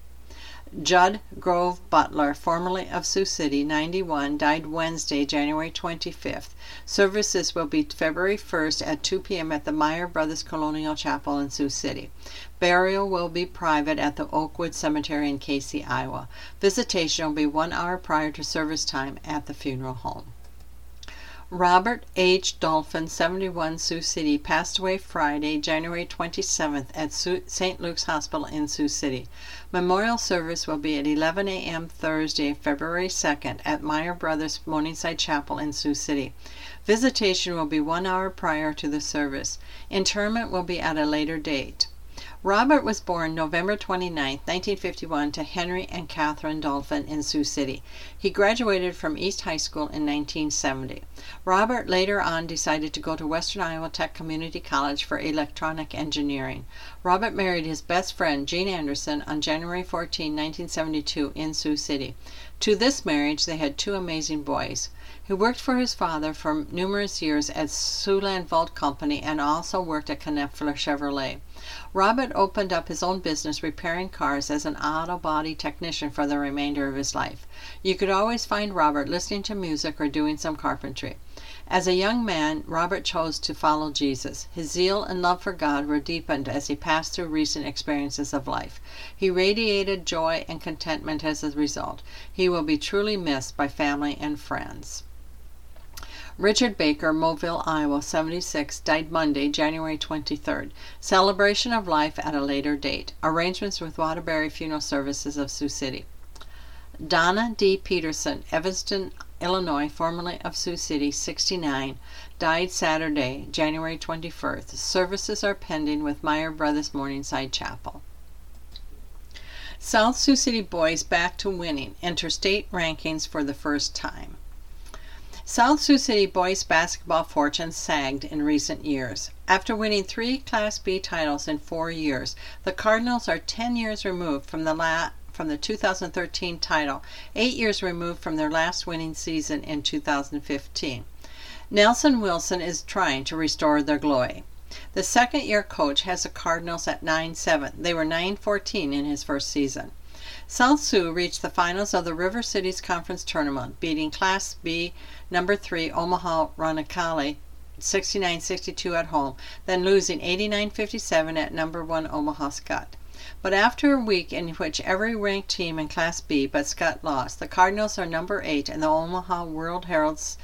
Judd Grove Butler, formerly of Sioux City, 91, died Wednesday, January 25th. Services will be February 1st at 2 p.m. at the Meyer Brothers Colonial Chapel in Sioux City. Burial will be private at the Oakwood Cemetery in Casey, Iowa. Visitation will be one hour prior to service time at the funeral home. Robert H. Dolphin, 71, Sioux City, passed away Friday, January 27th at St. Luke's Hospital in Sioux City. Memorial service will be at 11 a.m. Thursday, February 2nd at Meyer Brothers Morningside Chapel in Sioux City. Visitation will be one hour prior to the service. Interment will be at a later date. Robert was born November 29, 1951, to Henry and Catherine Dolphin in Sioux City. He graduated from East High School in 1970. Robert later on decided to go to Western Iowa Tech Community College for electronic engineering. Robert married his best friend, Jean Anderson, on January 14, 1972, in Sioux City. To this marriage, they had two amazing boys. He worked for his father for numerous years at Siouxland Vault Company and also worked at Knoepfler Chevrolet. Robert opened up his own business repairing cars as an auto body technician for the remainder of his life. You could always find Robert listening to music or doing some carpentry. As a young man, Robert chose to follow Jesus. His zeal and love for God were deepened as he passed through recent experiences of life. He radiated joy and contentment as a result. He will be truly missed by family and friends. Richard Baker, Moville, Iowa, 76, died Monday, January 23rd. Celebration of life at a later date. Arrangements with Waterbury Funeral Services of Sioux City. Donna D. Peterson, Evanston, Illinois, formerly of Sioux City, 69, died Saturday, January 21st. Services are pending with Meyer Brothers Morningside Chapel. South Sioux City boys back to winning, enter state rankings for the first time. South Sioux City boys basketball fortunes sagged in recent years. After winning three Class B titles in four years, the Cardinals are 10 years removed from the la- from the 2013 title, eight years removed from their last winning season in 2015. Nelson Wilson is trying to restore their glory. The second year coach has the Cardinals at 9 7. They were 9 14 in his first season. South Sioux reached the finals of the River Cities Conference Tournament, beating Class B number 3 Omaha Roncalli 69-62 at home, then losing 89-57 at number 1 Omaha Skutt. But after a week in which every ranked team in Class B but Skutt lost, the Cardinals are number 8 in the Omaha World Herald's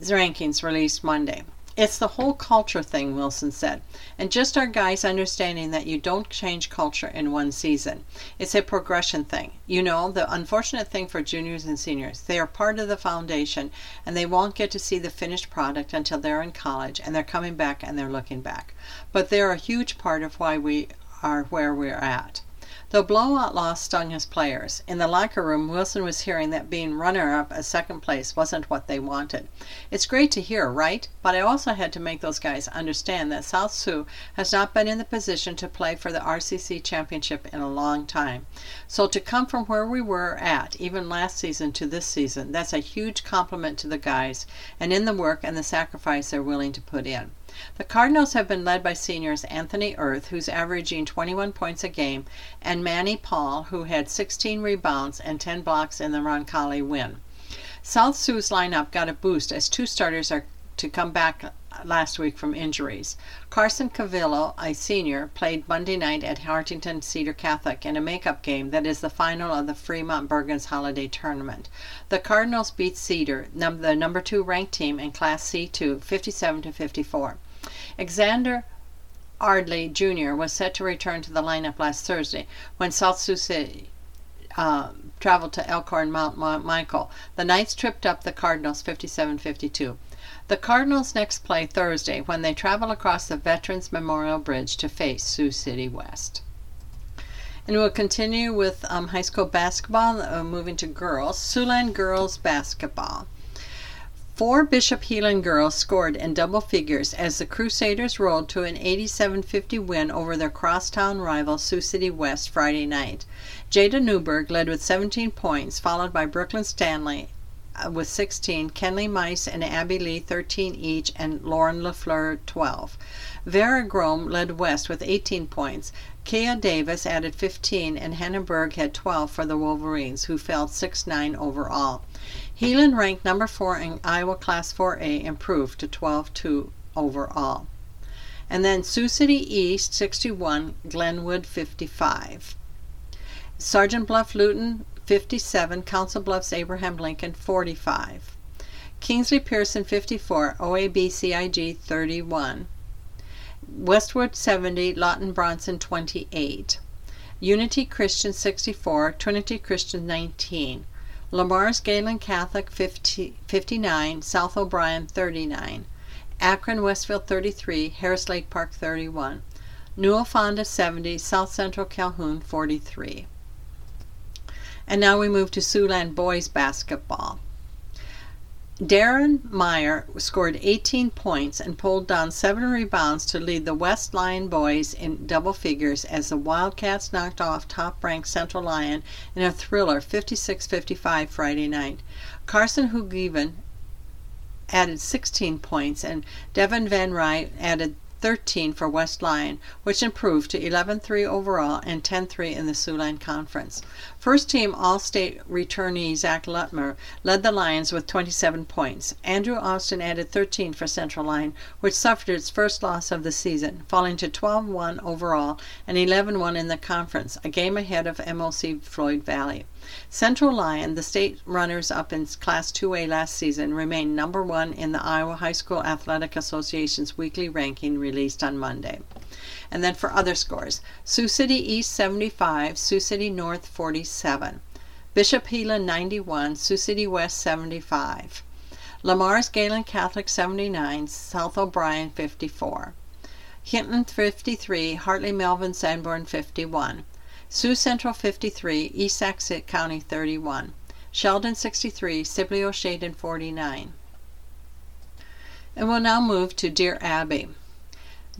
rankings released Monday. It's the whole culture thing, Wilson said, and just our guys understanding that you don't change culture in one season. It's a progression thing. You know, the unfortunate thing for juniors and seniors, they are part of the foundation and they won't get to see the finished product until they're in college and they're coming back and they're looking back. But they're a huge part of why we are where we're at. The blowout loss stung his players. In the locker room, Wilson was hearing that being runner up at second place wasn't what they wanted. It's great to hear, right? But I also had to make those guys understand that South Sioux has not been in the position to play for the RCC championship in a long time. So to come from where we were at, even last season to this season, that's a huge compliment to the guys and in the work and the sacrifice they're willing to put in. The Cardinals have been led by seniors Anthony Earth, who's averaging 21 points a game, and Manny Paul, who had 16 rebounds and 10 blocks in the Roncalli win. South Sioux's lineup got a boost as two starters are to come back last week from injuries. Carson Cavillo, a senior, played Monday night at Hartington Cedar Catholic in a makeup game that is the final of the Fremont Bergens Holiday Tournament. The Cardinals beat Cedar, num- the number two ranked team in Class C2, 57 to 54. Alexander Ardley Jr. was set to return to the lineup last Thursday when South Sioux City uh, traveled to Elkhorn Mount Michael. The Knights tripped up the Cardinals 57 52. The Cardinals next play Thursday when they travel across the Veterans Memorial Bridge to face Sioux City West. And we'll continue with um, high school basketball, uh, moving to girls. Siouxland girls basketball. Four Bishop Heelan girls scored in double figures as the Crusaders rolled to an 87 50 win over their crosstown rival Sioux City West Friday night. Jada Newberg led with 17 points, followed by Brooklyn Stanley uh, with 16, Kenley Mice and Abby Lee 13 each, and Lauren LaFleur 12. Vera Grom led West with 18 points. Kia Davis added 15, and Hannah Berg had 12 for the Wolverines, who fell 6 9 overall. Heelan, ranked number 4 in Iowa Class 4A, improved to 12 2 overall. And then Sioux City East 61, Glenwood 55. Sergeant Bluff Luton 57, Council Bluffs Abraham Lincoln 45. Kingsley Pierson 54, OABCIG 31. Westwood 70, Lawton Bronson 28. Unity Christian 64, Trinity Christian 19. Le Mars Gehlen Catholic 50, 59, South O'Brien 39, Akron Westfield 33, Harris Lake Park 31, Newell Fonda 70, South Central Calhoun 43. And now we move to Siouxland boys basketball. Darren Meyer scored 18 points and pulled down seven rebounds to lead the West Lyon boys in double figures as the Wildcats knocked off top ranked Central Lyon in a thriller 56 55 Friday night. Carson Hugiven added 16 points and Devin Van Rye added 13 for West Lyon, which improved to 11 3 overall and 10 3 in the Siouxland Conference. First team All State returnee Zach Lutmer led the Lions with 27 points. Andrew Austin added 13 for Central Lyon, which suffered its first loss of the season, falling to 12 1 overall and 11 1 in the conference, a game ahead of MOC Floyd Valley. Central Lyon, the state runners up in Class 2A last season, remained number one in the Iowa High School Athletic Association's weekly ranking released on Monday. And then for other scores Sioux City East 75, Sioux City North 47, Bishop Heelan 91, Sioux City West 75, Le Mars Gehlen Catholic 79, South O'Brien 54, Hinton 53, Hartley Melvin Sanborn 51. Sioux Central 53, East Sac County 31, Sheldon 63, Sibley Ocheyedan 49. And we'll now move to Dear Abby.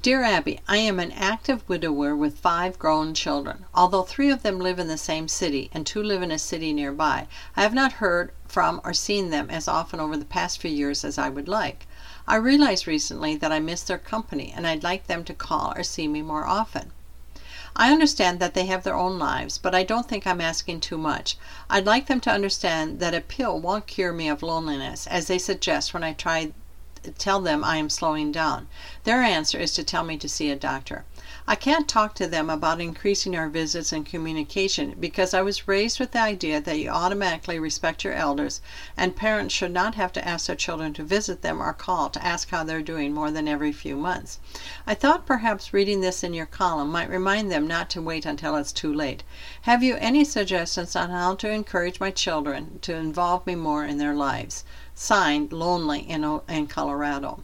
Dear Abby, I am an active widower with five grown children. Although three of them live in the same city and two live in a city nearby, I have not heard from or seen them as often over the past few years as I would like. I realized recently that I miss their company and I'd like them to call or see me more often. I understand that they have their own lives, but I don't think I'm asking too much. I'd like them to understand that a pill won't cure me of loneliness, as they suggest when I try tell them I am slowing down. Their answer is to tell me to see a doctor. I can't talk to them about increasing our visits and communication because I was raised with the idea that you automatically respect your elders and parents should not have to ask their children to visit them or call to ask how they're doing more than every few months. I thought perhaps reading this in your column might remind them not to wait until it's too late. Have you any suggestions on how to encourage my children to involve me more in their lives? Signed, Lonely in, in Colorado.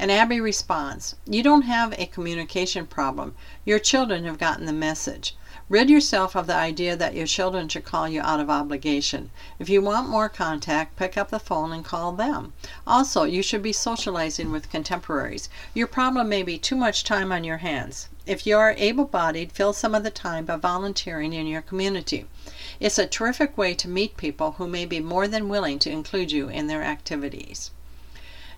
And Abby responds, You don't have a communication problem. Your children have gotten the message. Rid yourself of the idea that your children should call you out of obligation. If you want more contact, pick up the phone and call them. Also, you should be socializing with contemporaries. Your problem may be too much time on your hands. If you are able bodied, fill some of the time by volunteering in your community. It's a terrific way to meet people who may be more than willing to include you in their activities.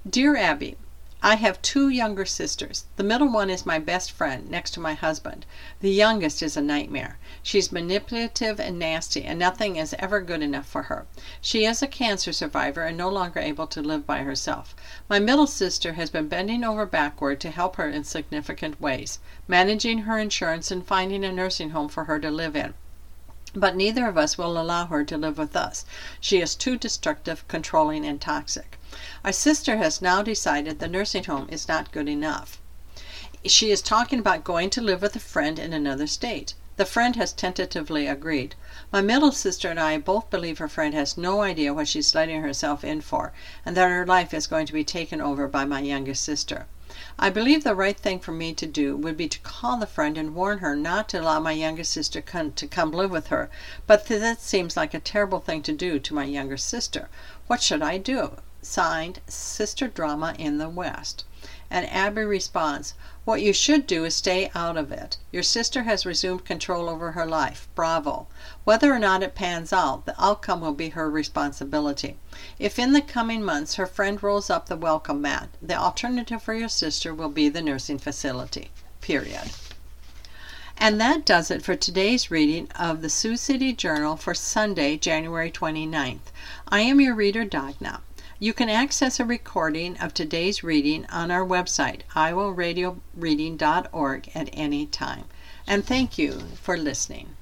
Dear Abby, I have two younger sisters. The middle one is my best friend, next to my husband. The youngest is a nightmare. She's manipulative and nasty, and nothing is ever good enough for her. She is a cancer survivor and no longer able to live by herself. My middle sister has been bending over backward to help her in significant ways, managing her insurance and finding a nursing home for her to live in. But neither of us will allow her to live with us. She is too destructive, controlling, and toxic. Our sister has now decided the nursing home is not good enough. She is talking about going to live with a friend in another state. The friend has tentatively agreed. My middle sister and I both believe her friend has no idea what she's letting herself in for, and that her life is going to be taken over by my youngest sister. I believe the right thing for me to do would be to call the friend and warn her not to allow my younger sister come, to come live with her, but that seems like a terrible thing to do to my younger sister. What should I do? Signed, Sister Drama in the West. And Abby responds, What you should do is stay out of it. Your sister has resumed control over her life. Bravo. Whether or not it pans out, the outcome will be her responsibility. If in the coming months her friend rolls up the welcome mat, the alternative for your sister will be the nursing facility. Period. And that does it for today's reading of the Sioux City Journal for Sunday, January 29th. I am your reader, Dagna. You can access a recording of today's reading on our website, iowaradioreading.org, at any time. And thank you for listening.